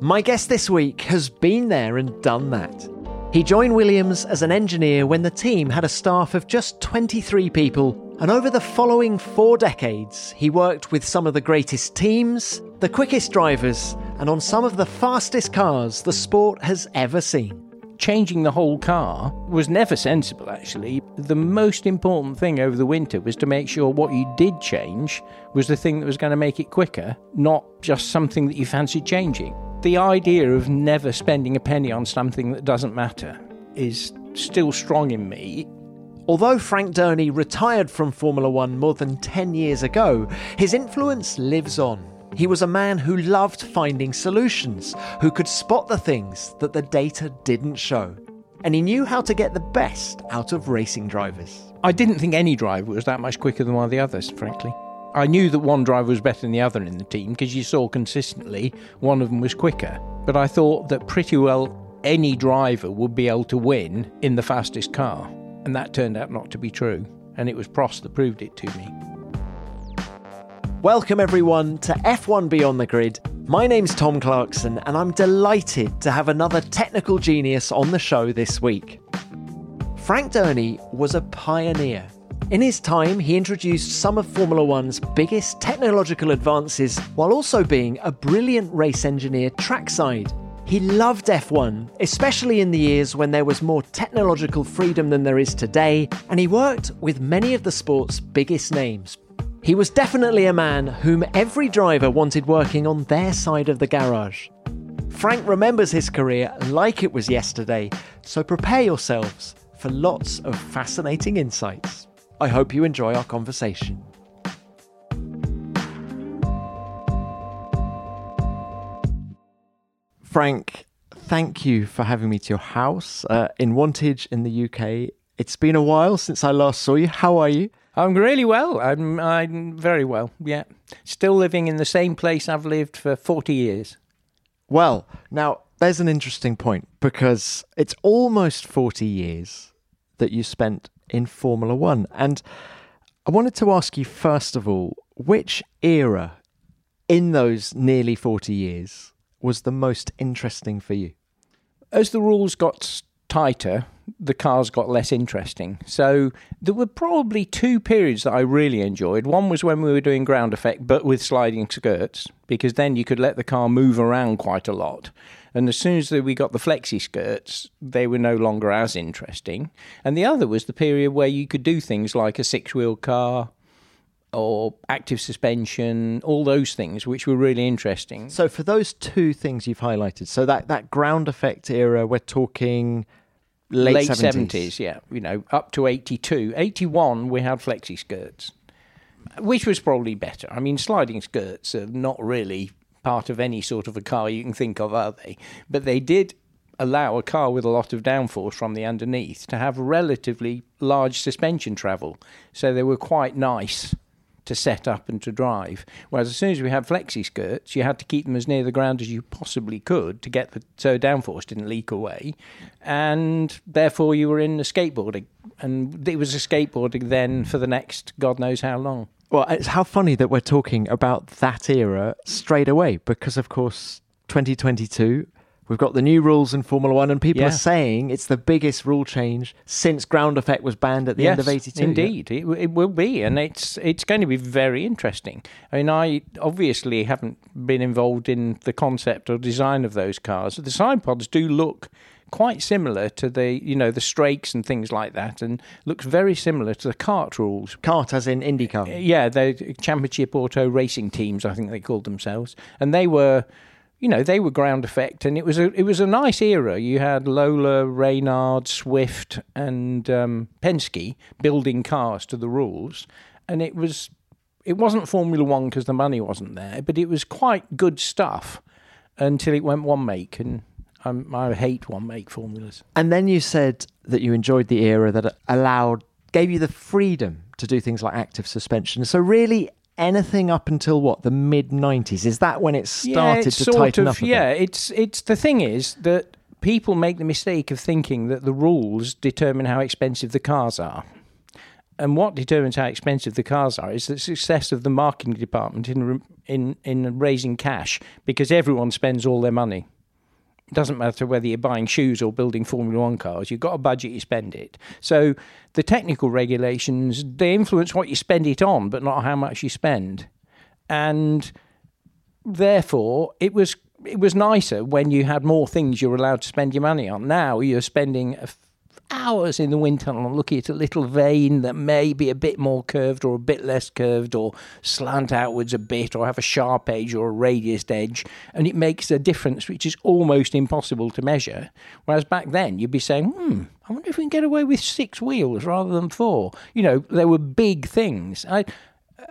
My guest this week has been there and done that. He joined Williams as an engineer when the team had a staff of just 23 people, and over the following four decades, he worked with some of the greatest teams, the quickest drivers, and on some of the fastest cars the sport has ever seen changing the whole car was never sensible, actually. The most important thing over the winter was to make sure what you did change was the thing that was going to make it quicker, not just something that you fancied changing. The idea of never spending a penny on something that doesn't matter is still strong in me. Although Frank Dernie retired from Formula One more than 10 years ago, his influence lives on. He was a man who loved finding solutions, who could spot the things that the data didn't show. And he knew how to get the best out of racing drivers. I didn't think any driver was that much quicker than one of the others, frankly. I knew that one driver was better than the other in the team because you saw consistently one of them was quicker. But I thought that pretty well any driver would be able to win in the fastest car. And that turned out not to be true. And it was Prost that proved it to me. Welcome, everyone, to F1 Beyond the Grid. My name's Tom Clarkson, and I'm delighted to have another technical genius on the show this week. Frank Dernie was a pioneer. In his time, he introduced some of Formula One's biggest technological advances while also being a brilliant race engineer trackside. He loved F1, especially in the years when there was more technological freedom than there is today, and he worked with many of the sport's biggest names, he was definitely a man whom every driver wanted working on their side of the garage. Frank remembers his career like it was yesterday, so prepare yourselves for lots of fascinating insights. I hope you enjoy our conversation. Frank, thank you for having me to your house uh, in Wantage in the UK. It's been a while since I last saw you. How are you? I'm really well. I'm I'm very well. Yeah, still living in the same place I've lived for forty years. Well, now there's an interesting point because it's almost forty years that you spent in Formula One, and I wanted to ask you first of all, which era in those nearly forty years was the most interesting for you? As the rules got tighter, the cars got less interesting. So there were probably two periods that I really enjoyed. One was when we were doing ground effect, but with sliding skirts, because then you could let the car move around quite a lot. And as soon as we got the flexi skirts, they were no longer as interesting. And the other was the period where you could do things like a six wheel car, or active suspension, all those things, which were really interesting. So, for those two things you've highlighted, so that, that ground effect era, we're talking late, late 70s. 70s. yeah. You know, up to 82. 81, we had flexi skirts, which was probably better. I mean, sliding skirts are not really part of any sort of a car you can think of, are they? But they did allow a car with a lot of downforce from the underneath to have relatively large suspension travel. So they were quite nice to set up and to drive. Whereas as soon as we had flexi skirts, you had to keep them as near the ground as you possibly could to get the so downforce didn't leak away, and therefore you were in the skateboarding, and it was a skateboarding then for the next God knows how long. Well, it's how funny that we're talking about that era straight away because, of course, 2022 We've got the new rules in Formula One, and people yeah. are saying it's the biggest rule change since ground effect was banned at the yes, end of '82. Indeed, it, it will be, and it's it's going to be very interesting. I mean, I obviously haven't been involved in the concept or design of those cars. The side pods do look quite similar to the you know the strakes and things like that, and looks very similar to the CART rules. CART, as in IndyCar. Yeah, the Championship Auto Racing teams, I think they called themselves, and they were you know they were ground effect, and it was a it was a nice era. You had Lola, Reynard, Swift, and um, Penske building cars to the rules, and it was it wasn't Formula One because the money wasn't there, but it was quite good stuff until it went one make, and um, I hate one make formulas. And then you said that you enjoyed the era that allowed gave you the freedom to do things like active suspension. So really anything up until what the mid 90s is that when it started yeah, to tighten of, up yeah it's it's the thing is that people make the mistake of thinking that the rules determine how expensive the cars are and what determines how expensive the cars are is the success of the marketing department in in in raising cash because everyone spends all their money. It doesn't matter whether you're buying shoes or building Formula One cars. You've got a budget, you spend it. So the technical regulations they influence what you spend it on, but not how much you spend. And therefore, it was it was nicer when you had more things you were allowed to spend your money on. Now you're spending hours in the wind tunnel looking at a little vane that may be a bit more curved or a bit less curved or slant outwards a bit or have a sharp edge or a radiused edge. And it makes a difference which is almost impossible to measure. Whereas back then you'd be saying, hmm, I wonder if we can get away with six wheels rather than four. You know, there were big things. I,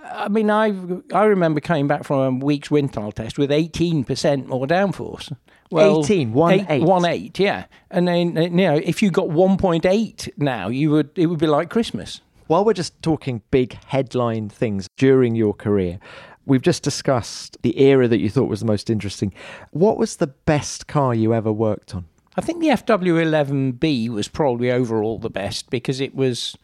I mean, I I remember coming back from a week's wind tunnel test with 18% more downforce. Well, 18, one eight, eight. One eight, yeah. And then, uh, you know, if you got 1.8 now, you would it would be like Christmas. While we're just talking big headline things during your career, we've just discussed the era that you thought was the most interesting. What was the best car you ever worked on? I think the FW11B was probably overall the best because it was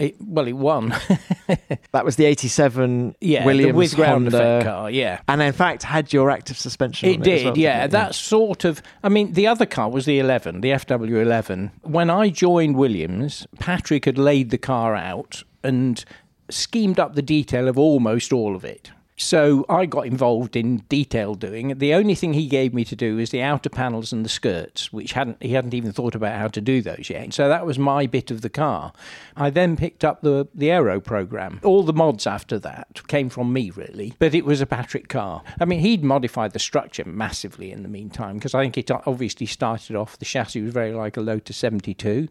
it, well, it won. that was the 87 yeah, Williams the with ground Honda. effect car, yeah. And in fact, had your active suspension it did, well, yeah. It? That sort of. I mean, the other car was the 11, the FW11. When I joined Williams, Patrick had laid the car out and schemed up the detail of almost all of it. So I got involved in detail doing. The only thing he gave me to do was the outer panels and the skirts, which hadn't he hadn't even thought about how to do those yet. So that was my bit of the car. I then picked up the the aero program. All the mods after that came from me really, but it was a Patrick car. I mean, he'd modified the structure massively in the meantime because I think it obviously started off the chassis was very like a Lotus 72,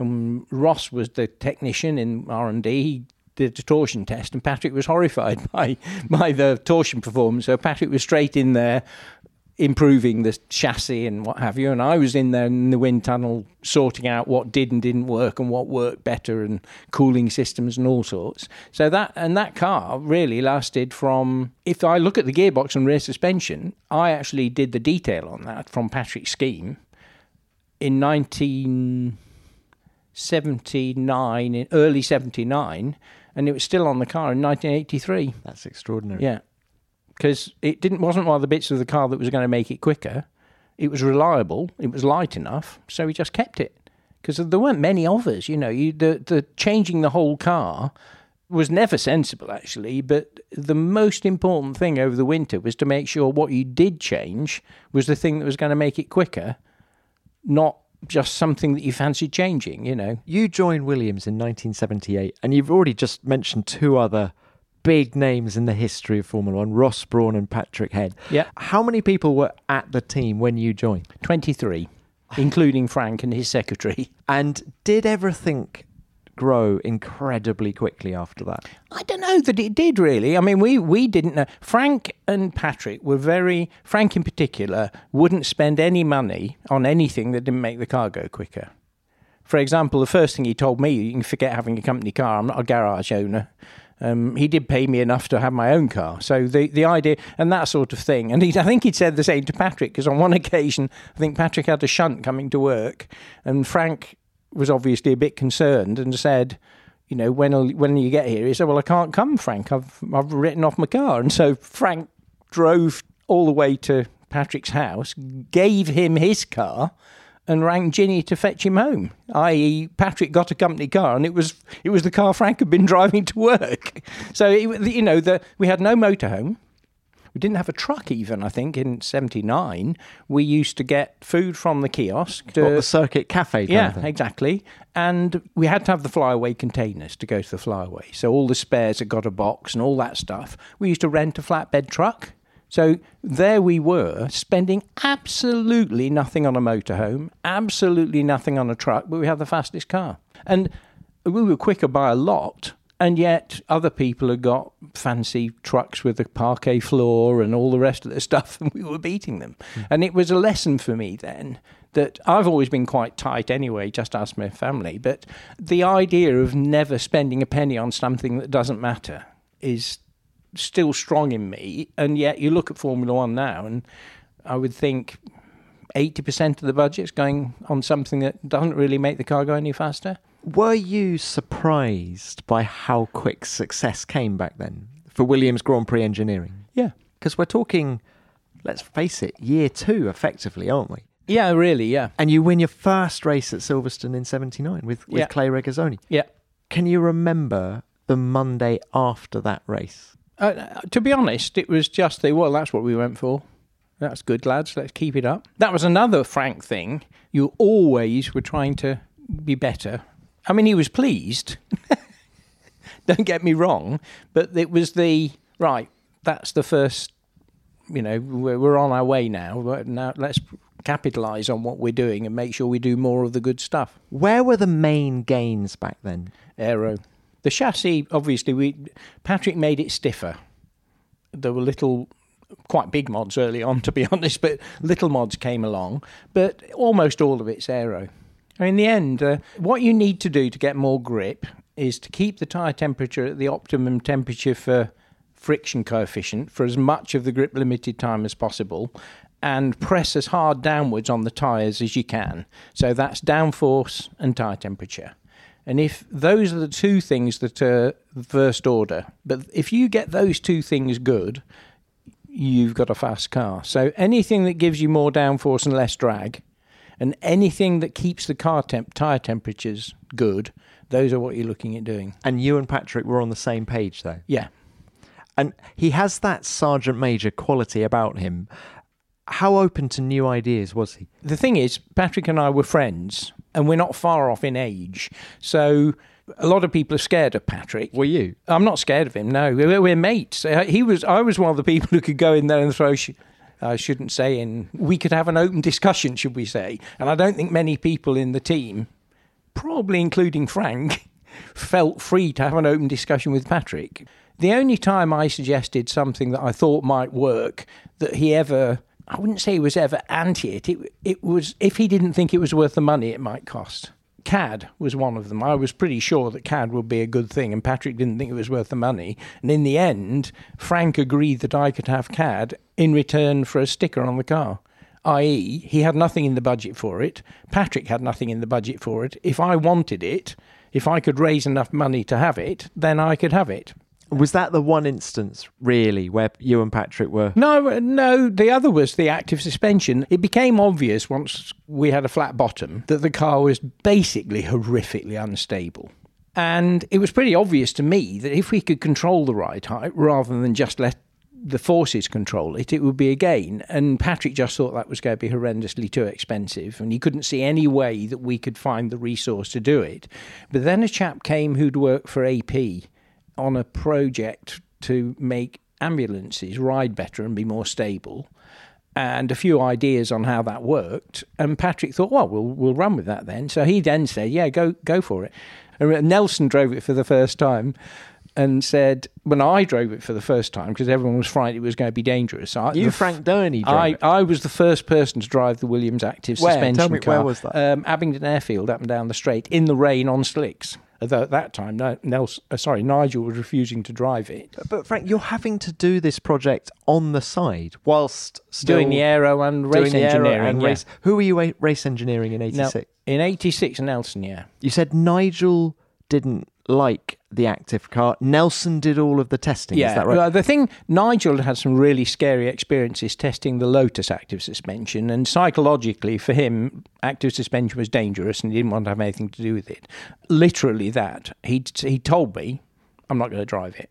and Ross was the technician in R and D. the torsion test, and Patrick was horrified by by the torsion performance. So Patrick was straight in there improving the chassis and what have you. And I was in there in the wind tunnel sorting out what did and didn't work and what worked better and cooling systems and all sorts. So that and that car really lasted from if I look at the gearbox and rear suspension, I actually did the detail on that from Patrick's scheme in 1979 in early 79 and it was still on the car in 1983. That's extraordinary. Yeah, because it didn't wasn't one of the bits of the car that was going to make it quicker. It was reliable. It was light enough, so he just kept it. Because there weren't many of us, you know. You, the the changing the whole car was never sensible actually. But the most important thing over the winter was to make sure what you did change was the thing that was going to make it quicker, not just something that you fancy changing, you know. You joined Williams in 1978, and you've already just mentioned two other big names in the history of Formula One Ross Brawn and Patrick Head. Yeah. How many people were at the team when you joined? 23, including Frank and his secretary. And did everything grow incredibly quickly after that? I don't know that it did really. I mean, we, we didn't know. Frank and Patrick were very, Frank in particular, wouldn't spend any money on anything that didn't make the car go quicker. For example, the first thing he told me, you can forget having a company car. I'm not a garage owner. Um, he did pay me enough to have my own car. So the the idea and that sort of thing. And he, I think he'd said the same to Patrick because on one occasion, I think Patrick had a shunt coming to work, and Frank was obviously a bit concerned and said, you know, when when you get here? He said, well, I can't come, Frank. I've I've written off my car, and so Frank drove all the way to Patrick's house, gave him his car, and rang Ginny to fetch him home. I.e., Patrick got a company car, and it was it was the car Frank had been driving to work. So it, you know, the, we had no motorhome. We didn't have a truck even, I think, in 79. We used to get food from the kiosk. To, what, the circuit cafe? yeah, exactly. And we had to have the flyaway containers to go to the flyaway. So all the spares had got a box and all that stuff. We used to rent a flatbed truck. So there we were, spending absolutely nothing on a motorhome, absolutely nothing on a truck, but we had the fastest car. And we were quicker by a lot and yet other people had got fancy trucks with a parquet floor and all the rest of the stuff, and we were beating them. Mm. And it was a lesson for me then that I've always been quite tight anyway, just ask my family. But the idea of never spending a penny on something that doesn't matter is still strong in me. And yet you look at Formula One now, and I would think 80% of the budget's going on something that doesn't really make the car go any faster. Were you surprised by how quick success came back then for Williams Grand Prix engineering? Yeah. Because we're talking, let's face it, year two, effectively, aren't we? Yeah, really, yeah. And you win your first race at Silverstone in 79 with, with Yeah. Clay Regazzoni. Yeah. Can you remember the Monday after that race? Uh, to be honest, it was just the, well, that's what we went for. That's good, lads. Let's keep it up. That was another Frank thing. You always were trying to be better. I mean, he was pleased. Don't get me wrong, but it was the right. That's the first. You know, we're, we're on our way now. Now let's capitalise on what we're doing and make sure we do more of the good stuff. Where were the main gains back then? Aero. The chassis, obviously, we Patrick made it stiffer. There were little, quite big mods early on, to be honest, but little mods came along. But almost all of it's aero. In the end, uh, what you need to do to get more grip is to keep the tyre temperature at the optimum temperature for friction coefficient for as much of the grip limited time as possible and press as hard downwards on the tyres as you can. So that's downforce and tyre temperature. And if those are the two things that are first order, but if you get those two things good, you've got a fast car. So anything that gives you more downforce and less drag, and anything that keeps the car temp tire temperatures good, those are what you're looking at doing. And you and Patrick were on the same page, though. Yeah. And he has that sergeant major quality about him. How open to new ideas was he? The thing is, Patrick and I were friends, and we're not far off in age. So a lot of people are scared of Patrick. Were you? I'm not scared of him. No, we're, we're mates. Uh, He was. I was one of the people who could go in there and throw. Sh- I shouldn't say in. We could have an open discussion, should we say? And I don't think many people in the team, probably including Frank, felt free to have an open discussion with Patrick. The only time I suggested something that I thought might work that he ever. I wouldn't say he was ever anti it. It, it was if he didn't think it was worth the money it might cost. CAD was one of them. I was pretty sure that CAD would be a good thing, and Patrick didn't think it was worth the money. And in the end, Frank agreed that I could have CAD in return for a sticker on the car. I.e., he had nothing in the budget for it. Patrick had nothing in the budget for it. If I wanted it, if I could raise enough money to have it, then I could have it. Was that the one instance, really, where you and Patrick were? No, no. The other was the active suspension. It became obvious once we had a flat bottom that the car was basically horrifically unstable. And it was pretty obvious to me that if we could control the ride height rather than just let the forces control it, it would be a gain. And Patrick just thought that was going to be horrendously too expensive, and he couldn't see any way that we could find the resource to do it. But then a chap came who'd worked for AP on a project to make ambulances ride better and be more stable and a few ideas on how that worked and Patrick thought well we'll we'll run with that then so he then said yeah go go for it and Nelson drove it for the first time and said when I drove it for the first time because everyone was frightened it was going to be dangerous I, You, the Frank Dernie, drove I, it. I was the first person to drive the Williams active Where? suspension me, car. where was that? Um, Abingdon Airfield, up and down the straight, in the rain on slicks. Although at that time, Nelson, uh, sorry, Nigel was refusing to drive it, But Frank, you're having to do this project on the side whilst still doing the aero and race engineering. and yeah. race. Who were you a- race engineering in Now, '86? in '86, Nelson, yeah. You said Nigel didn't like the active car. Nelson did all of the testing. Yeah, Is that right? Well, the thing, Nigel had some really scary experiences testing the Lotus active suspension, and psychologically, for him, active suspension was dangerous, and he didn't want to have anything to do with it. Literally, that he he told me, "I'm not going to drive it."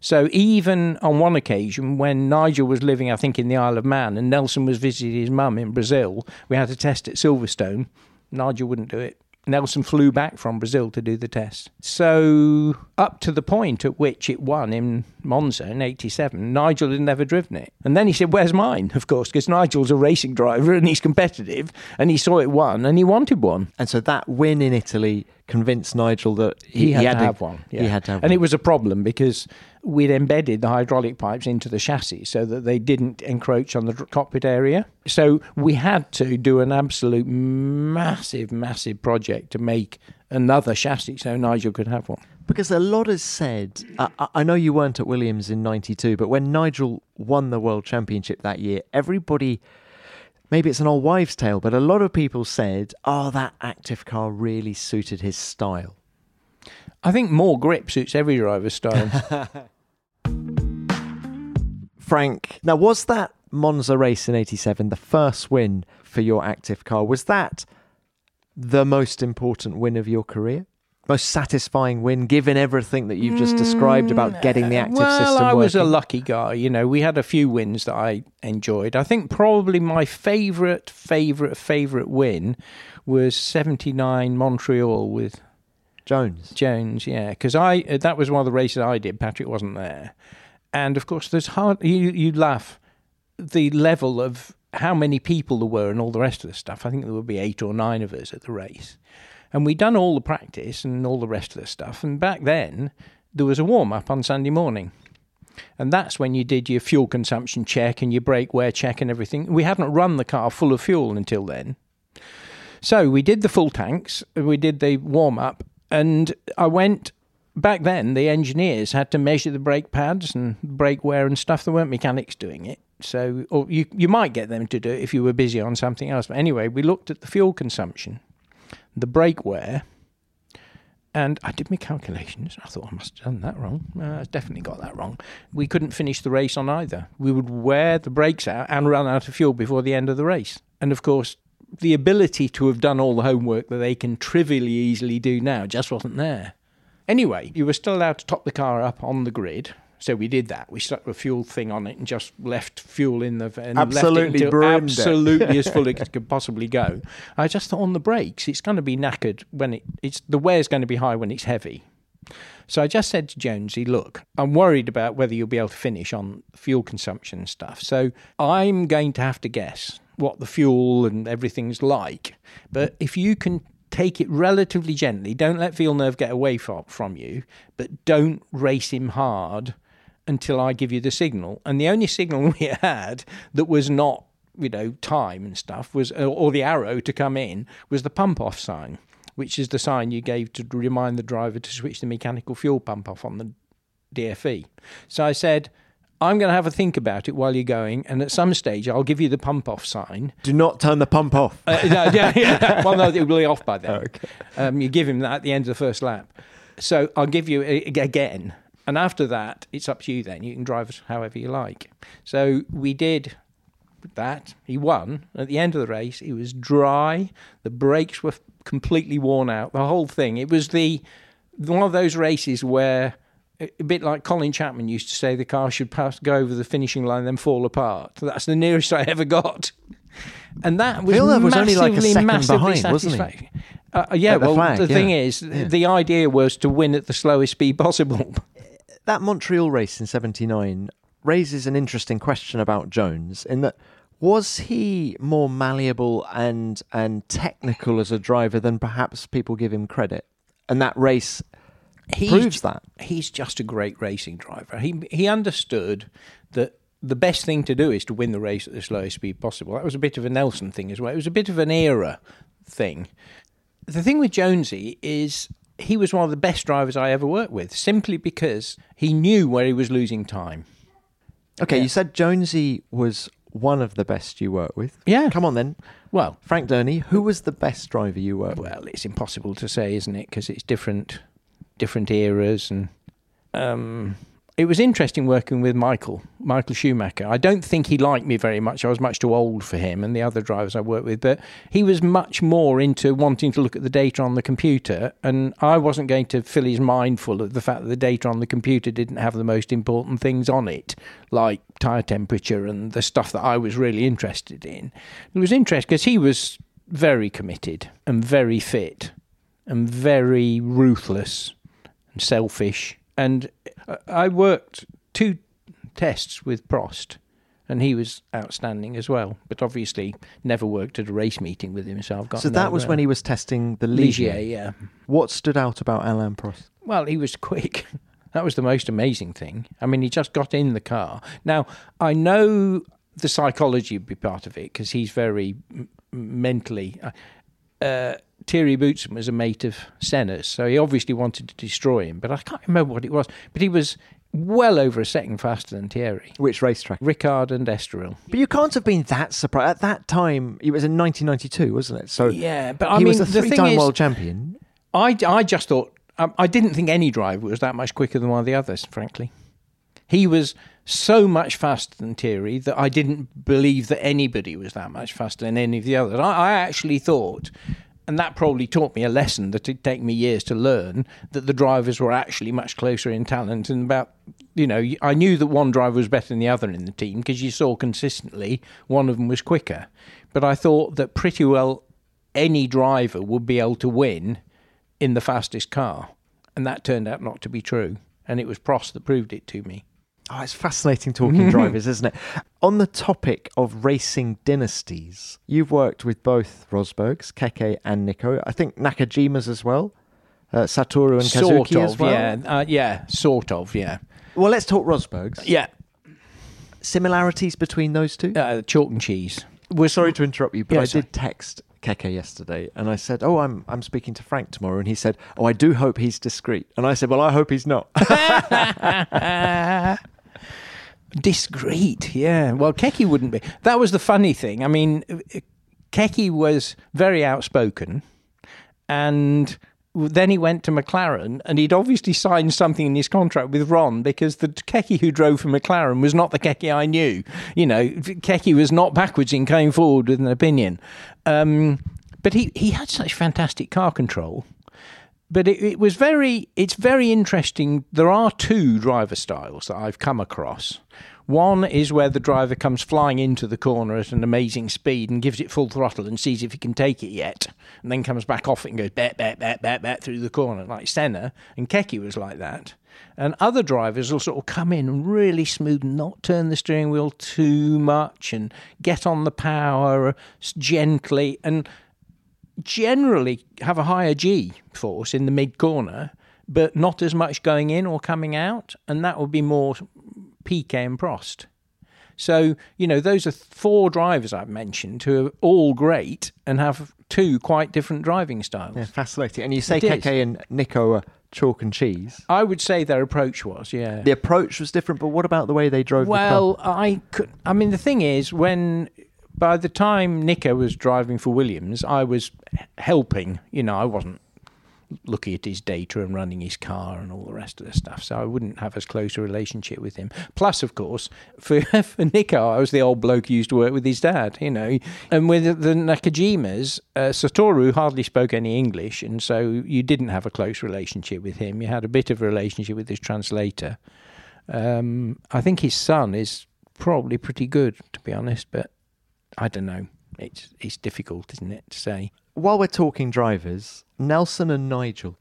So even on one occasion, when Nigel was living, I think, in the Isle of Man, and Nelson was visiting his mum in Brazil, we had to test at Silverstone. Nigel wouldn't do it. Nelson flew back from Brazil to do the test. So, up to the point at which it won in Monza in 87, Nigel had never driven it. And then he said, Where's mine? Of course, because Nigel's a racing driver and he's competitive, and he saw it won and he wanted one. and so that win in Italy convinced Nigel that he, He had, to to have one. Yeah. He had to have and one. it was a problem because we'd embedded the hydraulic pipes into the chassis so that they didn't encroach on the cockpit area. So we had to do an absolute massive, massive project to make another chassis so Nigel could have one. Because a lot has said, I, I- I know you weren't at Williams in 92, but when Nigel won the World Championship that year, everybody, maybe it's an old wives' tale, but a lot of people said, oh, that active car really suited his style. I think more grip suits every driver's style. Frank, now was that Monza race in 87 the first win for your active car? Was that the most important win of your career? Most satisfying win, given everything that you've just described about getting the active well, system I was a lucky guy. You know, we had a few wins that I enjoyed. I think probably my favourite, favourite, favourite win was 79 Montreal with Jones. Jones, yeah, because I uh, that was one of the races I did. Patrick wasn't there, and of course, there's hard. You you laugh the level of how many people there were and all the rest of the stuff. I think there would be eight or nine of us at the race, and we'd done all the practice and all the rest of the stuff. And back then, there was a warm up on Sunday morning. And that's when you did your fuel consumption check and your brake wear check and everything. We hadn't run the car full of fuel until then. So we did the full tanks, we did the warm up, and I went. Back then, the engineers had to measure the brake pads and brake wear and stuff. There weren't mechanics doing it. So, or you, you might get them to do it if you were busy on something else. But anyway, we looked at the fuel consumption, the brake wear, and I did my calculations. I thought I must have done that wrong. Uh, I definitely got that wrong. We couldn't finish the race on either. We would wear the brakes out and run out of fuel before the end of the race. And of course, the ability to have done all the homework that they can trivially easily do now just wasn't there. Anyway, you were still allowed to top the car up on the grid. So we did that. We stuck the fuel thing on it and just left fuel in the and Absolutely left it until brimmed it. absolutely as full as it could possibly go. I just thought on the brakes, it's going to be knackered when it, it's the wear's going to be high when it's heavy. So I just said to Jonesy, look, I'm worried about whether you'll be able to finish on fuel consumption and stuff. So I'm going to have to guess what the fuel and everything's like. But if you can take it relatively gently, don't let Villeneuve get away from, from you, but don't race him hard until I give you the signal. And the only signal we had that was not, you know, time and stuff was, uh, or the arrow to come in, was the pump off sign, which is the sign you gave to remind the driver to switch the mechanical fuel pump off on the DFV. So I said, I'm going to have a think about it while you're going, and at some stage I'll give you the pump off sign. Do not turn the pump off. Uh, no, yeah, yeah. Well, no, it will be off by then. Okay. Um, you give him that at the end of the first lap. So I'll give you it again. And after that, it's up to you then. You can drive it however you like. So we did that. He won. At the end of the race, he was dry. The brakes were completely worn out. The whole thing. It was the one of those races where a bit like Colin Chapman used to say, the car should pass, go over the finishing line, then fall apart. That's the nearest I ever got. And that was Villeneuve was only massively, like a second behind, wasn't he? Uh, yeah, the well, flag, the thing yeah. is, the idea was to win at the slowest speed possible. that Montreal race in 79 raises an interesting question about Jones in that was he more malleable and and technical as a driver than perhaps people give him credit? And that race proves that. He's just a great racing driver. He he understood that the best thing to do is to win the race at the slowest speed possible. That was a bit of a Nelson thing as well. It was a bit of an era thing. The thing with Jonesy is he was one of the best drivers I ever worked with, simply because he knew where he was losing time. Okay, Yeah. you said Jonesy was one of the best you worked with. Yeah. Come on then. Well, Frank Dernie, who was the best driver you worked with? well, it's impossible to say, isn't it? Because it's different, different eras, and um, it was interesting working with Michael, Michael Schumacher. I don't think he liked me very much. I was much too old for him and the other drivers I worked with, but he was much more into wanting to look at the data on the computer, and I wasn't going to fill his mind full of the fact that the data on the computer didn't have the most important things on it, like tire temperature and the stuff that I was really interested in. It was interesting because he was very committed and very fit and very ruthless and selfish. And I- worked two tests with Prost, and he was outstanding as well. But obviously, never worked at a race meeting with him, so I've got So that was uh, when he was testing the Ligier. Ligier, yeah. What stood out about Alain Prost? Well, he was quick. That was the most amazing thing. I mean, he just got in the car. Now, I know the psychology would be part of it because he's very m- mentally. Uh, Uh, Thierry Boutsen was a mate of Senna's, so he obviously wanted to destroy him. But I can't remember what it was. But he was well over a second faster than Thierry. Which racetrack? Ricard and Estoril. But you can't have been that surprised. At that time, it was in 1992, wasn't it? So Yeah, but I he mean, was a the thing three-time is, world champion. I, I just thought um, I didn't think any driver was that much quicker than one of the others. Frankly, he was so much faster than Thierry that I didn't believe that anybody was that much faster than any of the others. I, I actually thought and that probably taught me a lesson that it'd take me years to learn that the drivers were actually much closer in talent and about you know I knew that one driver was better than the other in the team because you saw consistently one of them was quicker but I thought that pretty well any driver would be able to win in the fastest car and that turned out not to be true and it was Prost that proved it to me Oh, it's fascinating talking drivers, isn't it? On the topic of racing dynasties, you've worked with both Rosbergs, Keke and Nico. I think Nakajima's as well, uh, Satoru and sort Kazuki of as well. yeah uh, yeah sort of yeah Well, let's talk Rosbergs. yeah Similarities between those two? uh, chalk and cheese We're Sorry to interrupt you, but Yeah, I sorry. did text Keke yesterday and I said, Oh, I'm I'm speaking to Frank tomorrow. And he said, Oh, I do hope he's discreet. And I said, Well, I hope he's not. Discreet, yeah. Well, Keke wouldn't be. That was the funny thing. I mean, Keke was very outspoken, and then he went to McLaren, and he'd obviously signed something in his contract with Ron because the Keke who drove for McLaren was not the Keke I knew. You know, Keke was not backwards in coming forward with an opinion. Um, but he, he had such fantastic car control but it, it was very it's very interesting. There are two driver styles that i've come across. One is where the driver comes flying into the corner at an amazing speed and gives it full throttle and sees if he can take it yet and then comes back off it and goes bat bat bat bat bat through the corner like senna and Keke was like that. And other drivers will sort of come in and really smooth and not turn the steering wheel too much and get on the power gently. And generally have a higher G force in the mid corner, but not as much going in or coming out, and that would be more Piquet and Prost. So, you know, those are four drivers I've mentioned who are all great and have two quite different driving styles. yeah, fascinating. And you say. Keke and Nico are chalk and cheese. I would say their approach was, yeah. The approach was different, but what about the way they drove the? Well, I could. I mean, the thing is, when by the time Nico was driving for Williams, I was helping. You know, I wasn't looking at his data and running his car and all the rest of the stuff. So I wouldn't have as close a relationship with him. Plus, of course, for, for Nico, I was the old bloke who used to work with his dad, you know. And with the Nakajimas, uh, Satoru hardly spoke any English, and so you didn't have a close relationship with him. You had a bit of a relationship with his translator. Um, I think his son is probably pretty good, to be honest, but I don't know. It's it's difficult, isn't it, to say? While we're talking drivers, Nelson and Nigel,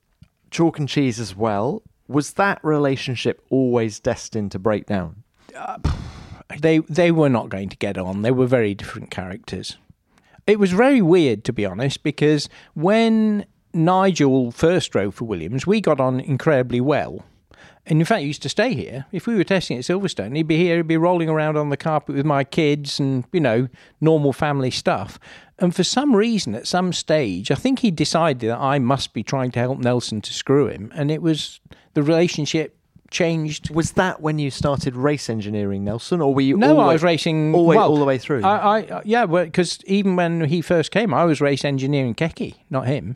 chalk and cheese as well. Was that relationship always destined to break down? Uh, they they were not going to get on. They were very different characters. It was very weird, to be honest, because when Nigel first drove for Williams, we got on incredibly well. And in fact, he used to stay here. If we were testing at Silverstone, he'd be here, he'd be rolling around on the carpet with my kids and, you know, normal family stuff. And for some reason, at some stage, I think he decided that I must be trying to help Nelson to screw him. And it was the relationship changed. Was that when you started race engineering, Nelson, or were you? No, I was racing all, the way- well, all the way through. I, I yeah, because even when he first came, I was race engineering Keke, not him.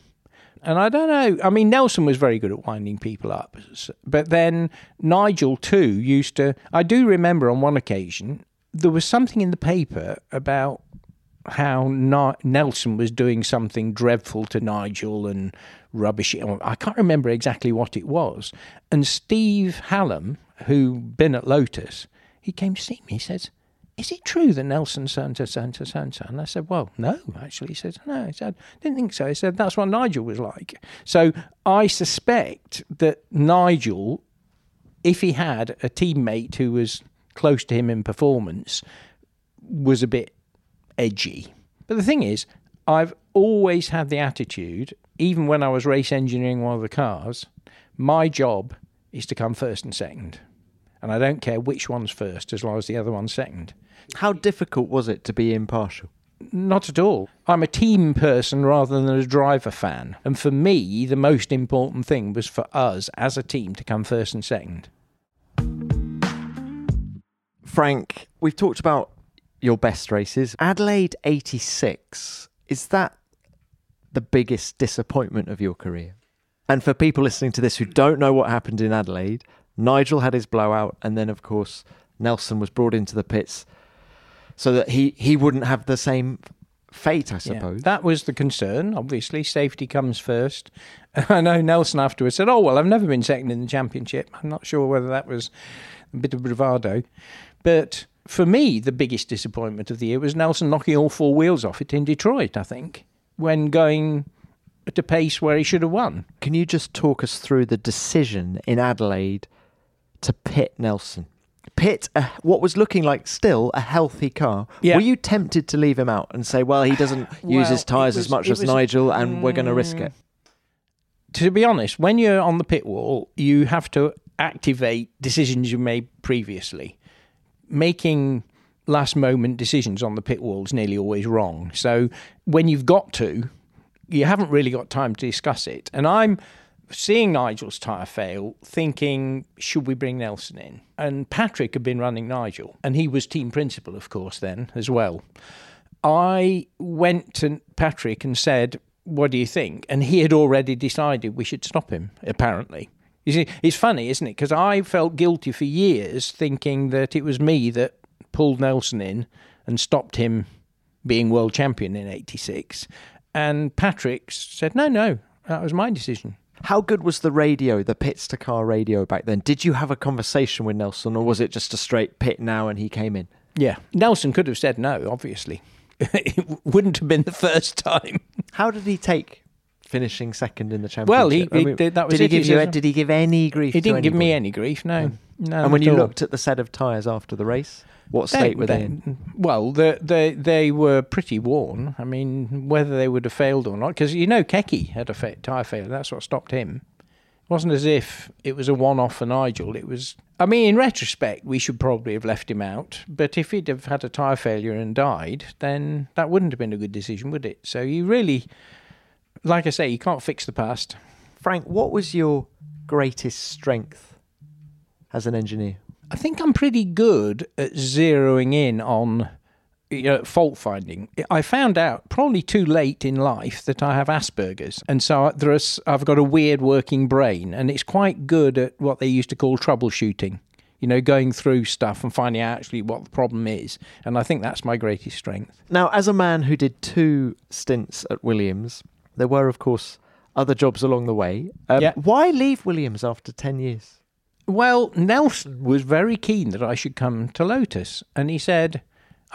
And I don't know. I mean, Nelson was very good at winding people up, but then Nigel too used to. I do remember on one occasion there was something in the paper about how Ni- Nelson was doing something dreadful to Nigel and rubbish. I can't remember exactly what it was. And Steve Hallam, who'd been at Lotus, he came to see me. He says, "Is it true that Nelson Santa Santa Santa?" And I said, "Well, no, actually." He said, "No." He said, "Didn't think so." He said, "That's what Nigel was like." So I suspect that Nigel, if he had a teammate who was close to him in performance, was a bit edgy. But the thing is, I've always had the attitude, even when I was race engineering one of the cars, my job is to come first and second. And I don't care which one's first as long as the other one's second. How difficult was it to be impartial? Not at all. I'm a team person rather than a driver fan. And for me, the most important thing was for us as a team to come first and second. Frank, we've talked about your best races. Adelaide 86, is that the biggest disappointment of your career? And for people listening to this who don't know what happened in Adelaide, Nigel had his blowout, and then, of course, Nelson was brought into the pits so that he, he wouldn't have the same fate, I Yeah, suppose. that was the concern. Obviously, safety comes first. I know Nelson afterwards said, "Oh well, I've never been second in the championship." I'm not sure whether that was a bit of bravado, but for me, the biggest disappointment of the year was Nelson knocking all four wheels off it in Detroit. I think when going at a pace where he should have won. Can you just talk us through the decision in Adelaide to pit Nelson? Pit a, what was looking like still a healthy car. Yeah. Were you tempted to leave him out and say, well, he doesn't use his tyres as much as was- Mm. Nigel and we're going to risk it? to be honest, when you're on the pit wall, you have to activate decisions you made previously. Making last moment decisions on the pit wall is nearly always wrong. So when you've got to, you haven't really got time to discuss it. And I'm seeing Nigel's tyre fail, thinking, should we bring Nelson in? And Patrick had been running Nigel, and he was team principal, of course, then as well. I went to Patrick and said, What do you think? And he had already decided we should stop him, apparently. You see, it's funny, isn't it? Because I felt guilty for years thinking that it was me that pulled Nelson in and stopped him being world champion in 86. And Patrick said, No, no, that was my decision. How good was the radio, the pits to car radio back then? Did you have a conversation with Nelson or was it just a straight pit now and he came in? Yeah. Nelson could have said no, obviously. it wouldn't have been the first time. How did he take finishing second in the championship? Well, he- he did- that was did he it, he give you? said- Did he give any grief? He didn't give me any grief, no. Hmm. no And when you looked at the set of tyres after the race, what state were they in? Well, they, they they were pretty worn. I mean, whether they would have failed or not, because you know Keke had a fa- tyre failure. That's what stopped him. It wasn't as if it was a one-off for Nigel. It was. I mean, in retrospect, we should probably have left him out. But if he'd have had a tyre failure and died, then that wouldn't have been a good decision, would it? So you really, like I say, you can't fix the past. Frank, what was your greatest strength as an engineer? I think I'm pretty good at zeroing in on you know, fault finding. I found out probably too late in life that I have Asperger's, and so I've got a weird working brain, and it's quite good at what they used to call troubleshooting. You know, going through stuff and finding out actually what the problem is, and I think that's my greatest strength. Now, as a man who did two stints at Williams, there were, of course, other jobs along the way. Um, Yeah. Why leave Williams after 10 years? Well, Nelson was very keen that I should come to Lotus, and he said,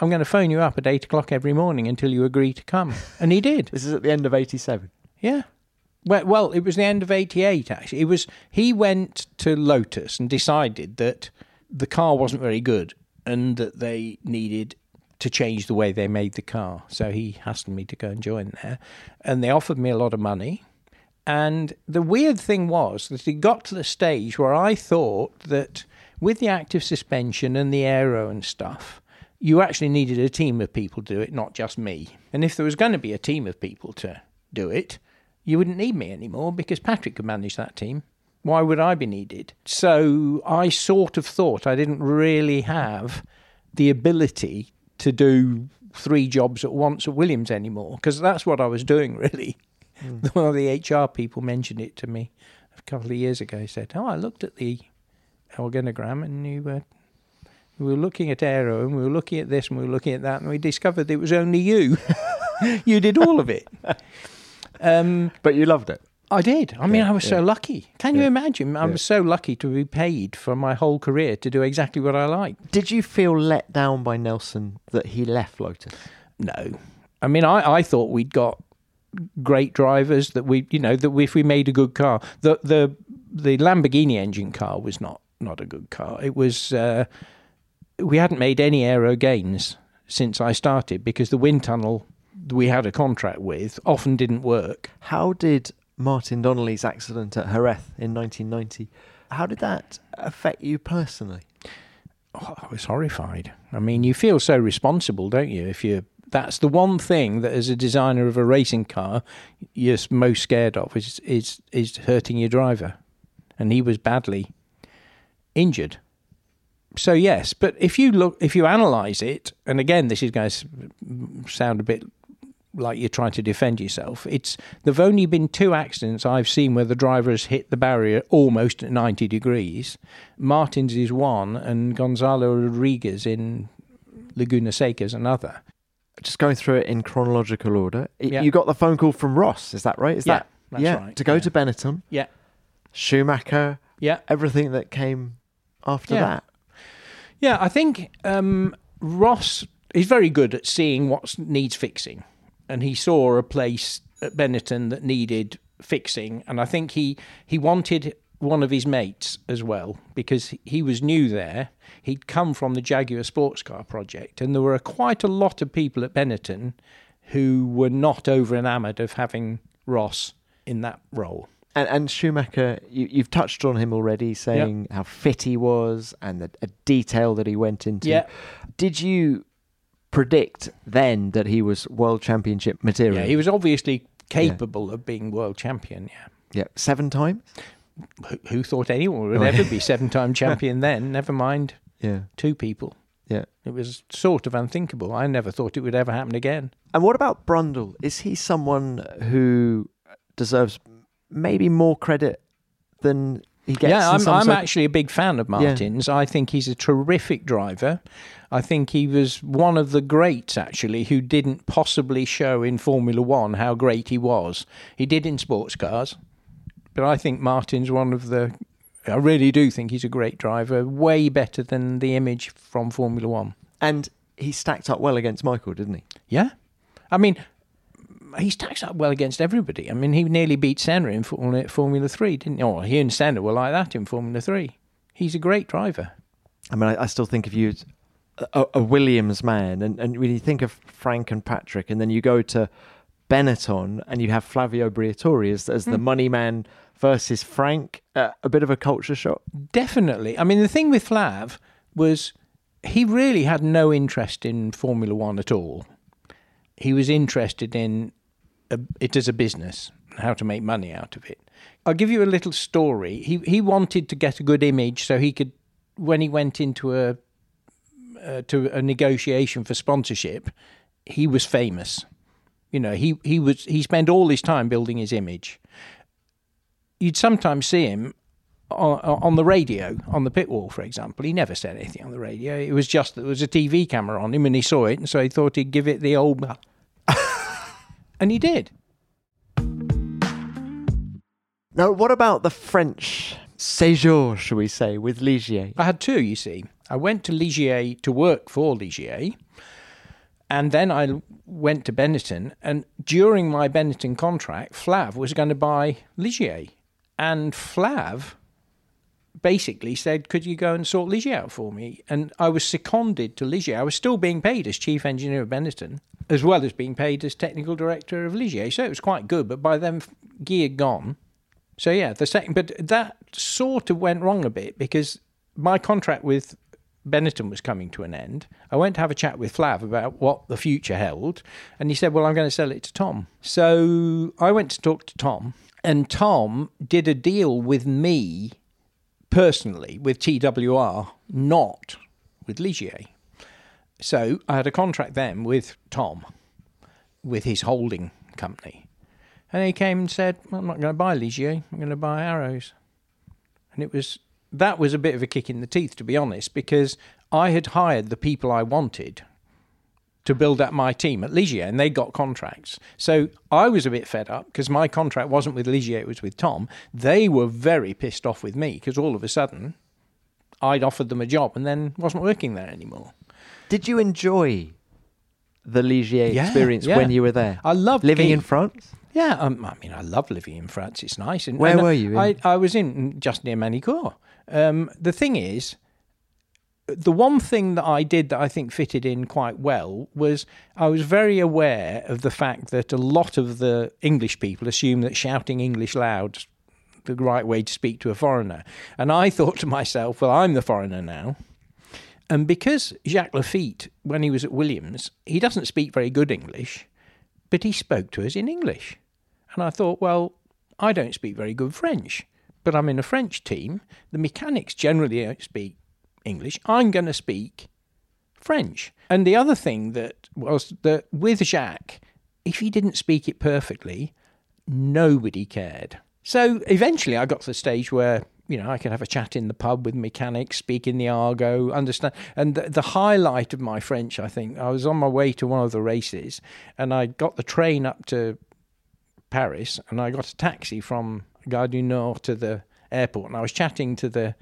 "I'm going to phone you up at eight o'clock every morning until you agree to come," and he did. This is at the end of 87. Yeah. Well, well, it was the end of '88. Actually, it was. He went to Lotus and decided that the car wasn't very good and that they needed to change the way they made the car. So he asked me to go and join there, and they offered me a lot of money. And the weird thing was that it got to the stage where I thought that with the active suspension and the aero and stuff, you actually needed a team of people to do it, not just me. And if there was going to be a team of people to do it, you wouldn't need me anymore because Patrick could manage that team. Why would I be needed? So I sort of thought I didn't really have the ability to do three jobs at once at Williams anymore because that's what I was doing really. One of the HR people mentioned it to me a couple of years ago. He said, "Oh, I looked at the organogram and you were." We were looking at aero and we were looking at this and we were looking at that and we discovered it was only you. you did all of it. Um, But you loved it. I did. I mean, Yeah, I was so lucky. Can you imagine? I Yeah. was so lucky to be paid for my whole career to do exactly what I liked. Did you feel let down by Nelson that he left Lotus? No, I mean, I, I thought we'd got great drivers that we, you know, that if we made a good car, the the the Lamborghini engine car was not not a good car. It was uh, we hadn't made any aero gains since I started because the wind tunnel we had a contract with often didn't work. How did Martin Donnelly's accident at Jerez in 1990, how did that affect you personally? Oh, I was horrified. I mean, you feel so responsible, don't you? If you that's the one thing that, as a designer of a racing car, you're most scared of is is is hurting your driver, and he was badly injured. So yes, but if you look, if you analyse it, and again, this is going to sound a bit like you're trying to defend yourself. It's there've only been two accidents I've seen where the driver has hit the barrier almost at 90 degrees. Martins is one, and Gonzalo Rodriguez in Laguna Seca is another. Just going through it in chronological order. Y- Yeah. You got the phone call from Ross, is that right? Is Yeah, that yeah, right, to go yeah. to Benetton, Yeah, Schumacher, yeah, everything that came after that. yeah. I think um, Ross is very good at seeing what needs fixing, and he saw a place at Benetton that needed fixing, and I think he he wanted one of his mates as well because he was new there. He'd come from the Jaguar sports car project, and there were quite a lot of people at Benetton who were not over enamoured of having Ross in that role. And, and Schumacher, you, you've touched on him already, saying how fit he was and the a detail that he went into. Yeah. Did you predict then that he was world championship material? Yeah, he was obviously capable of being world champion. Yeah. Yeah, seven times. Who, who thought anyone would Oh, ever be seven-time champion then? Never mind Yeah, two people. yeah. It was sort of unthinkable. I never thought it would ever happen again. And what about Brundle? Is he someone who deserves maybe more credit than he gets? yeah, I'm, I'm circ- actually a big fan of Martins. I think he's a terrific driver. I think he was one of the greats, actually, who didn't possibly show in Formula One how great he was. He did in sports cars, but I think Martin's one of the. I really do think he's a great driver, way better than the image from Formula One. And he stacked up well against Michael, didn't he? Yeah. I mean, he stacks up well against everybody. I mean, he nearly beat Senna in Formula, Formula 3, didn't he? Oh, he and Senna were like that in Formula 3. He's a great driver. I mean, I, I still think of you as a, a Williams man, and, and when you think of Frank and Patrick, and then you go to Benetton and you have Flavio Briatore as, as Hmm. the money man versus Frank, uh, a bit of a culture shock. Definitely. I mean, the thing with Flav was he really had no interest in Formula One at all. He was interested in a, it as a business, how to make money out of it. I'll give you a little story. He he wanted to get a good image so he could, when he went into a uh, to a negotiation for sponsorship, he was famous. You know, he he was he spent all his time building his image. You'd sometimes see him on, on the radio, on the pit wall, for example. He never said anything on the radio. It was just that there was a TV camera on him, and he saw it, and so he thought he'd give it the old, and he did. Now, what about the French séjour, shall we say, with Ligier? I had two, you see. I went to Ligier to work for Ligier, and then I went to Benetton. And during my Benetton contract, Flav was going to buy Ligier. And Flav basically said, Could you go and sort Ligier out for me? And I was seconded to Ligier. I was still being paid as chief engineer of Benetton, as well as being paid as technical director of Ligier. So it was quite good. But by then, gear gone. So yeah, the second, but that sort of went wrong a bit because my contract with Benetton was coming to an end. I went to have a chat with Flav about what the future held, and he said, "Well, I'm going to sell it to Tom." So I went to talk to Tom, and Tom did a deal with me personally with TWR, not with Ligier. So I had a contract then with Tom, with his holding company. And he came and said, well, I'm not going to buy Ligier, I'm going to buy Arrows. And it was that was a bit of a kick in the teeth, to be honest, because I had hired the people I wanted to build up my team at Ligier, and they got contracts. So I was a bit fed up because my contract wasn't with Ligier, it was with Tom. They were very pissed off with me because all of a sudden I'd offered them a job and then wasn't working there anymore. Did you enjoy the Ligier Yeah, experience yeah. when you were there? I loved living in France. Yeah, um, I mean, I love living in France. It's nice. And, Where and were you I, I was in just near Magny-Cours. Um, the thing is, the one thing that I did that I think fitted in quite well was I was very aware of the fact that a lot of the English people assume that shouting English loud is the right way to speak to a foreigner. And I thought to myself, well, I'm the foreigner now. And because Jacques Laffite, when he was at Williams, he doesn't speak very good English, but he spoke to us in English. And I thought, well, I don't speak very good French, but I'm in a French team. The mechanics generally don't speak English. I'm going to speak French. And the other thing that was that with Jacques, if he didn't speak it perfectly, nobody cared. So eventually I got to the stage where you know, I could have a chat in the pub with mechanics, speak in the argot, understand. And the, the, highlight of my French, I think, I was on my way to one of the races, and I got the train up to Paris, and I got a taxi from Gare du Nord to the airport, and I was chatting to the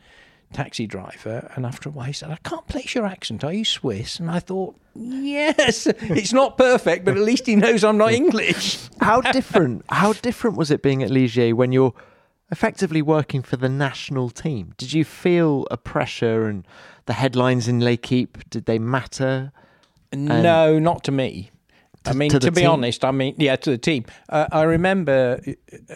taxi driver, and after a while he said, "I can't place your accent. Are you Swiss?" And I thought, "Yes, it's not perfect, but at least he knows I'm not English." how different? How different was it being at Ligier when you're effectively working for the national team. Did you feel a pressure and the headlines in L'Equipe, did they matter? No, not to me. To, I mean, to, to be team? honest, I mean, yeah, to the team. Uh, I remember,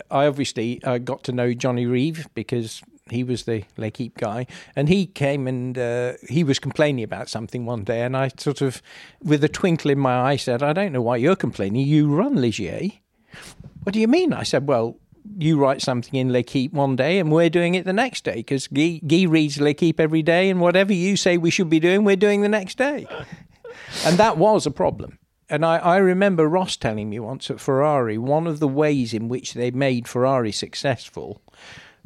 I obviously uh, got to know Johnny Rives because he was the L'Equipe guy, and he came and uh, he was complaining about something one day, and I sort of, with a twinkle in my eye, said, "I don't know why you're complaining. You run Ligier." What do you mean? I said, "Well, you write something in L'Equipe one day and we're doing it the next day because Guy, Guy reads L'Equipe every day and whatever you say we should be doing, we're doing the next day. and that was a problem. And I, I remember Ross telling me once at Ferrari, one of the ways in which they made Ferrari successful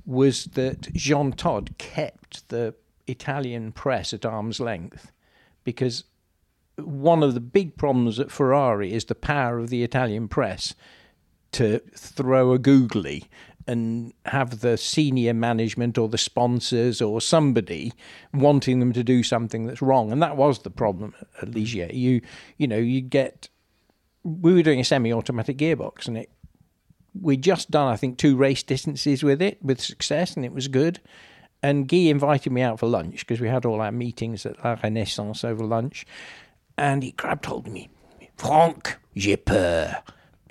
was that Jean Todt kept the Italian press at arm's length because one of the big problems at Ferrari is the power of the Italian press to throw a googly and have the senior management or the sponsors or somebody wanting them to do something that's wrong. And that was the problem at Ligier. You you know, you get we were doing a semi-automatic gearbox and it we just done I think two race distances with it with success and it was good. And Guy invited me out for lunch because we had all our meetings at La Renaissance over lunch. And he grabbed hold of me. Franck, j'ai peur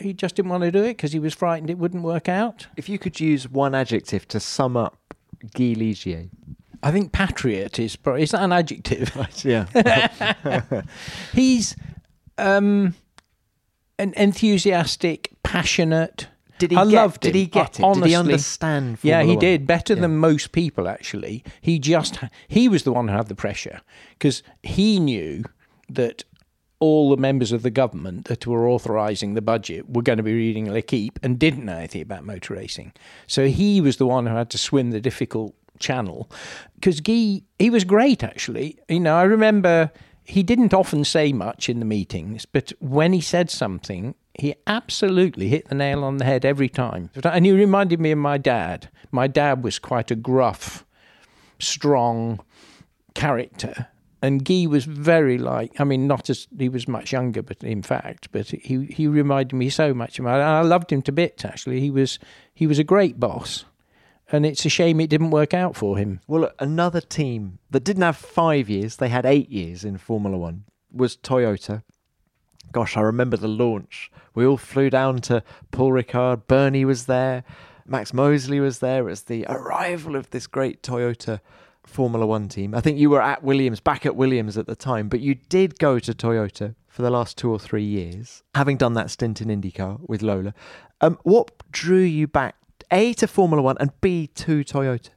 he just didn't want to do it because he was frightened it wouldn't work out. If you could use one adjective to sum up Guy Ligier. I think patriot is is that an adjective? yeah. He's um, an enthusiastic, passionate. Did he I get, loved Did him. he get it? Honestly, did he understand? yeah, he One? did better Yeah. than most people. Actually, he just he was the one who had the pressure because he knew that all the members of the government that were authorising the budget were going to be reading L'Equipe and didn't know anything about motor racing. So he was the one who had to swim the difficult channel. Because Guy, he was great actually. You know, I remember he didn't often say much in the meetings, but when he said something, he absolutely hit the nail on the head every time. And he reminded me of my dad. My dad was quite a gruff, strong character and Guy was very like I mean not as he was much younger but in fact but he he reminded me so much of my, and I loved him to bits actually he was he was a great boss and it's a shame it didn't work out for him Well, another team that didn't have five years, they had eight years in Formula One, was Toyota. Gosh, I remember the launch. We all flew down to Paul Ricard. Bernie was there. Max Mosley was there. It was the arrival of this great Toyota Formula One team. I think you were at Williams, back at Williams at the time, but you did go to Toyota for the last two or three years, having done that stint in IndyCar with Lola. Um, what drew you back, A, to Formula One and B, to Toyota?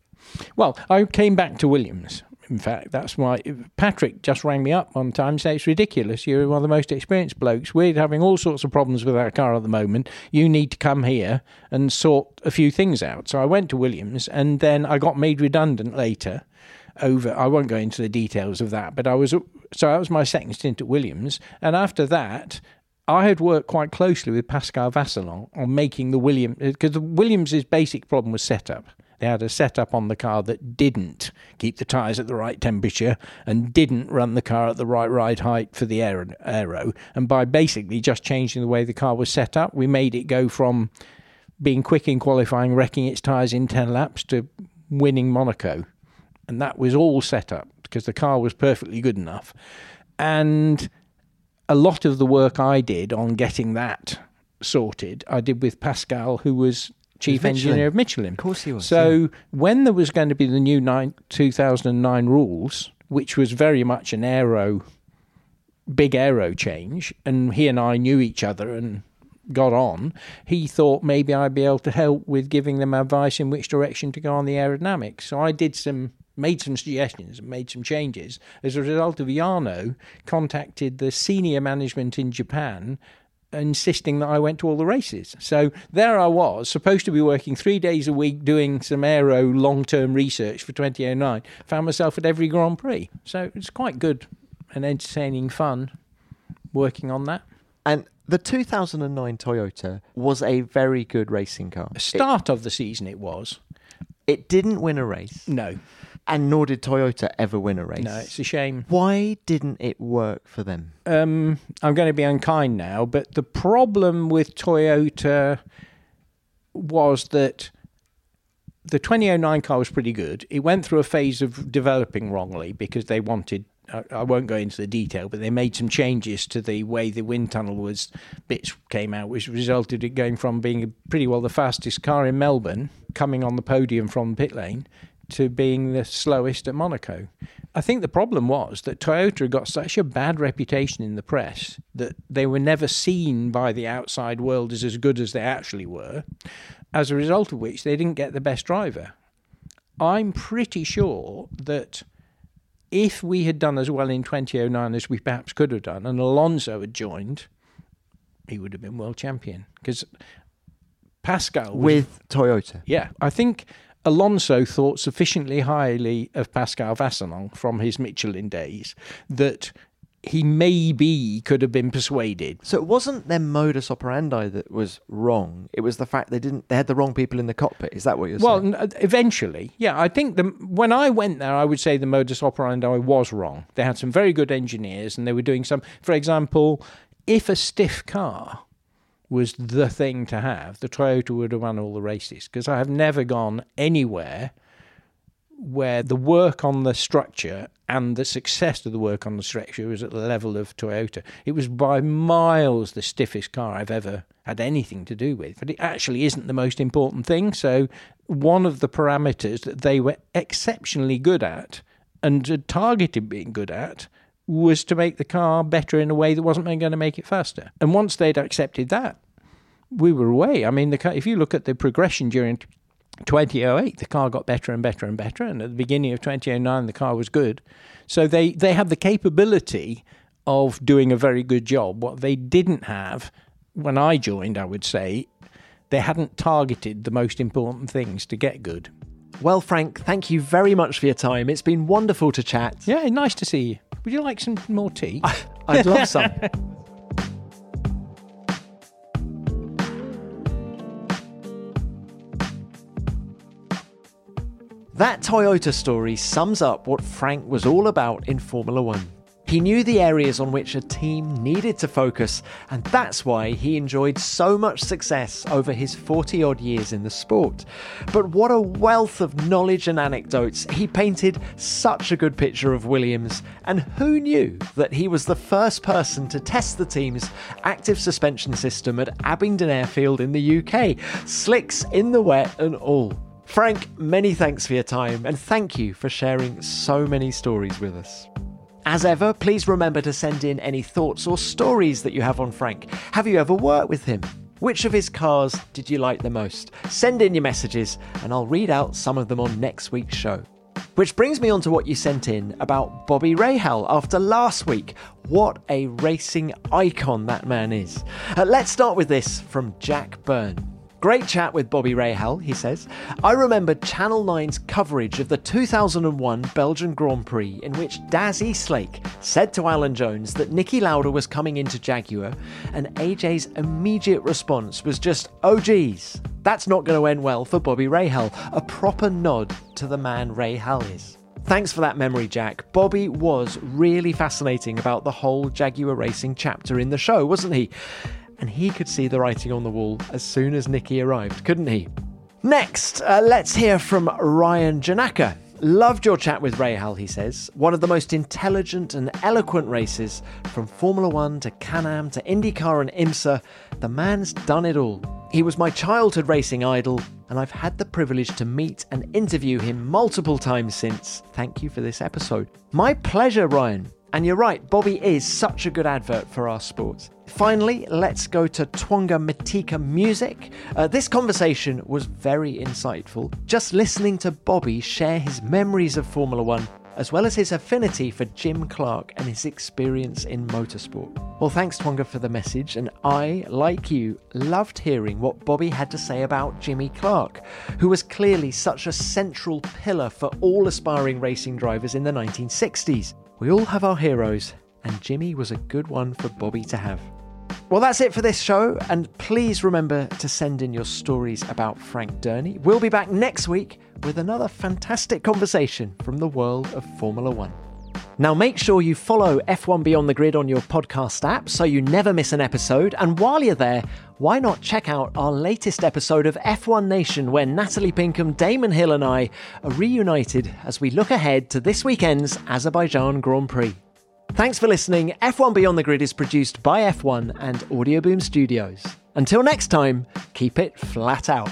well I came back to Williams in fact that's why Patrick just rang me up one time and said it's ridiculous. You're one of the most experienced blokes. We're having all sorts of problems with our car at the moment. You need to come here and sort a few things out. So I went to Williams and then I got made redundant later over I won't go into the details of that but I was so that was my second stint at Williams. And after that I had worked quite closely with Pascal Vasselon on making the Williams because the Williams's basic problem was setup they had a setup on the car that didn't keep the tyres at the right temperature and didn't run the car at the right ride height for the aero, aero. And by basically just changing the way the car was set up, we made it go from being quick in qualifying, wrecking its tyres in 10 laps, to winning Monaco. And that was all set up because the car was perfectly good enough. And a lot of the work I did on getting that sorted, I did with Pascal, who was chief engineer of Michelin. Of course he was. So when there was going to be the new nine, 2009 rules, which was very much an aero, big aero change, and he and I knew each other and got on, he thought maybe I'd be able to help with giving them advice in which direction to go on the aerodynamics. So I did some made some suggestions and made some changes. As a result of Yano contacted the senior management in Japan insisting that I went to all the races. So there I was, supposed to be working three days a week doing some aero long term research for 2009. Found myself at every Grand Prix. So it's quite good and entertaining fun working on that. And the 2009 Toyota was a very good racing car. Start of the season, it was. It didn't win a race, No, and nor did Toyota ever win a race. no, it's a shame. Why didn't it work for them? um, I'm going to be unkind now, but the problem with Toyota was that the 2009 car was pretty good. It went through a phase of developing wrongly because they wanted. I I won't go into the detail, but they made some changes to the way the wind tunnel was bits came out, which resulted in going from being pretty well the fastest car in Melbourne, coming on the podium from pit lane, to being the slowest at Monaco. I think the problem was that Toyota got such a bad reputation in the press that they were never seen by the outside world as as good as they actually were, as a result of which they didn't get the best driver. I'm pretty sure that if we had done as well in 2009 as we perhaps could have done, and Alonso had joined, he would have been world champion because Pascal was With Toyota. yeah, I think Alonso thought sufficiently highly of Pascal Vasselon from his Michelin days that he maybe could have been persuaded. So it wasn't their modus operandi that was wrong. It was the fact they didn't they had the wrong people in the cockpit. Is that what you're Well, saying? Well, uh, eventually, yeah. I think the when I went there, I would say the modus operandi was wrong. They had some very good engineers, and they were doing some. For example, if a stiff car was the thing to have, the Toyota would have won all the races. Because I have never gone anywhere where the work on the structure and the success of the work on the structure was at the level of Toyota. It was by miles the stiffest car I've ever had anything to do with. But it actually isn't the most important thing. So, one of the parameters that they were exceptionally good at and had targeted being good at was to make the car better in a way that wasn't going to make it faster. And once they'd accepted that, we were away. I mean, the car, if you look at the progression during 2008, the car got better and better and better. And at the beginning of 2009, the car was good. So they, they had the capability of doing a very good job. What they didn't have when I joined, I would say, they hadn't targeted the most important things to get good. Well, Frank, thank you very much for your time. It's been wonderful to chat. Yeah, nice to see you. Would you like some more tea? I'd love some. That Toyota story sums up what Frank was all about in Formula One. He knew the areas on which a team needed to focus, and that's why he enjoyed so much success over his 40 odd years in the sport. But what a wealth of knowledge and anecdotes! He painted such a good picture of Williams, and who knew that he was the first person to test the team's active suspension system at Abingdon Airfield in the UK? Slicks in the wet and all. Frank, many thanks for your time, and thank you for sharing so many stories with us. As ever, please remember to send in any thoughts or stories that you have on Frank. Have you ever worked with him? Which of his cars did you like the most? Send in your messages and I'll read out some of them on next week's show. Which brings me on to what you sent in about Bobby Rahal after last week. What a racing icon that man is. Uh, let's start with this from Jack Byrne. Great chat with Bobby Rahal, he says. I remember Channel 9's coverage of the 2001 Belgian Grand Prix, in which Daz Eastlake said to Alan Jones that Niki Lauda was coming into Jaguar, and AJ's immediate response was just, oh geez, that's not going to end well for Bobby Rahal. A proper nod to the man Rahal is. Thanks for that memory, Jack. Bobby was really fascinating about the whole Jaguar racing chapter in the show, wasn't he? And he could see the writing on the wall as soon as Niki arrived, couldn't he? Next, uh, let's hear from Ryan Janaka. Loved your chat with Rahal, he says. One of the most intelligent and eloquent races, from Formula One to Can Am to IndyCar and IMSA. The man's done it all. He was my childhood racing idol, and I've had the privilege to meet and interview him multiple times since. Thank you for this episode. My pleasure, Ryan. And you're right, Bobby is such a good advert for our sport. Finally, let's go to Twanga Matika Music. Uh, this conversation was very insightful. Just listening to Bobby share his memories of Formula One as well as his affinity for Jim Clark and his experience in motorsport. Well, thanks, Twonga, for the message, and I, like you, loved hearing what Bobby had to say about Jimmy Clark, who was clearly such a central pillar for all aspiring racing drivers in the 1960s. We all have our heroes, and Jimmy was a good one for Bobby to have. Well, that's it for this show, and please remember to send in your stories about Frank Dernie. We'll be back next week with another fantastic conversation from the world of Formula One. Now, make sure you follow F1 Beyond the Grid on your podcast app so you never miss an episode. And while you're there, why not check out our latest episode of F1 Nation, where Natalie Pinkham, Damon Hill, and I are reunited as we look ahead to this weekend's Azerbaijan Grand Prix. Thanks for listening. F1 Beyond the Grid is produced by F1 and Audioboom Studios. Until next time, keep it flat out.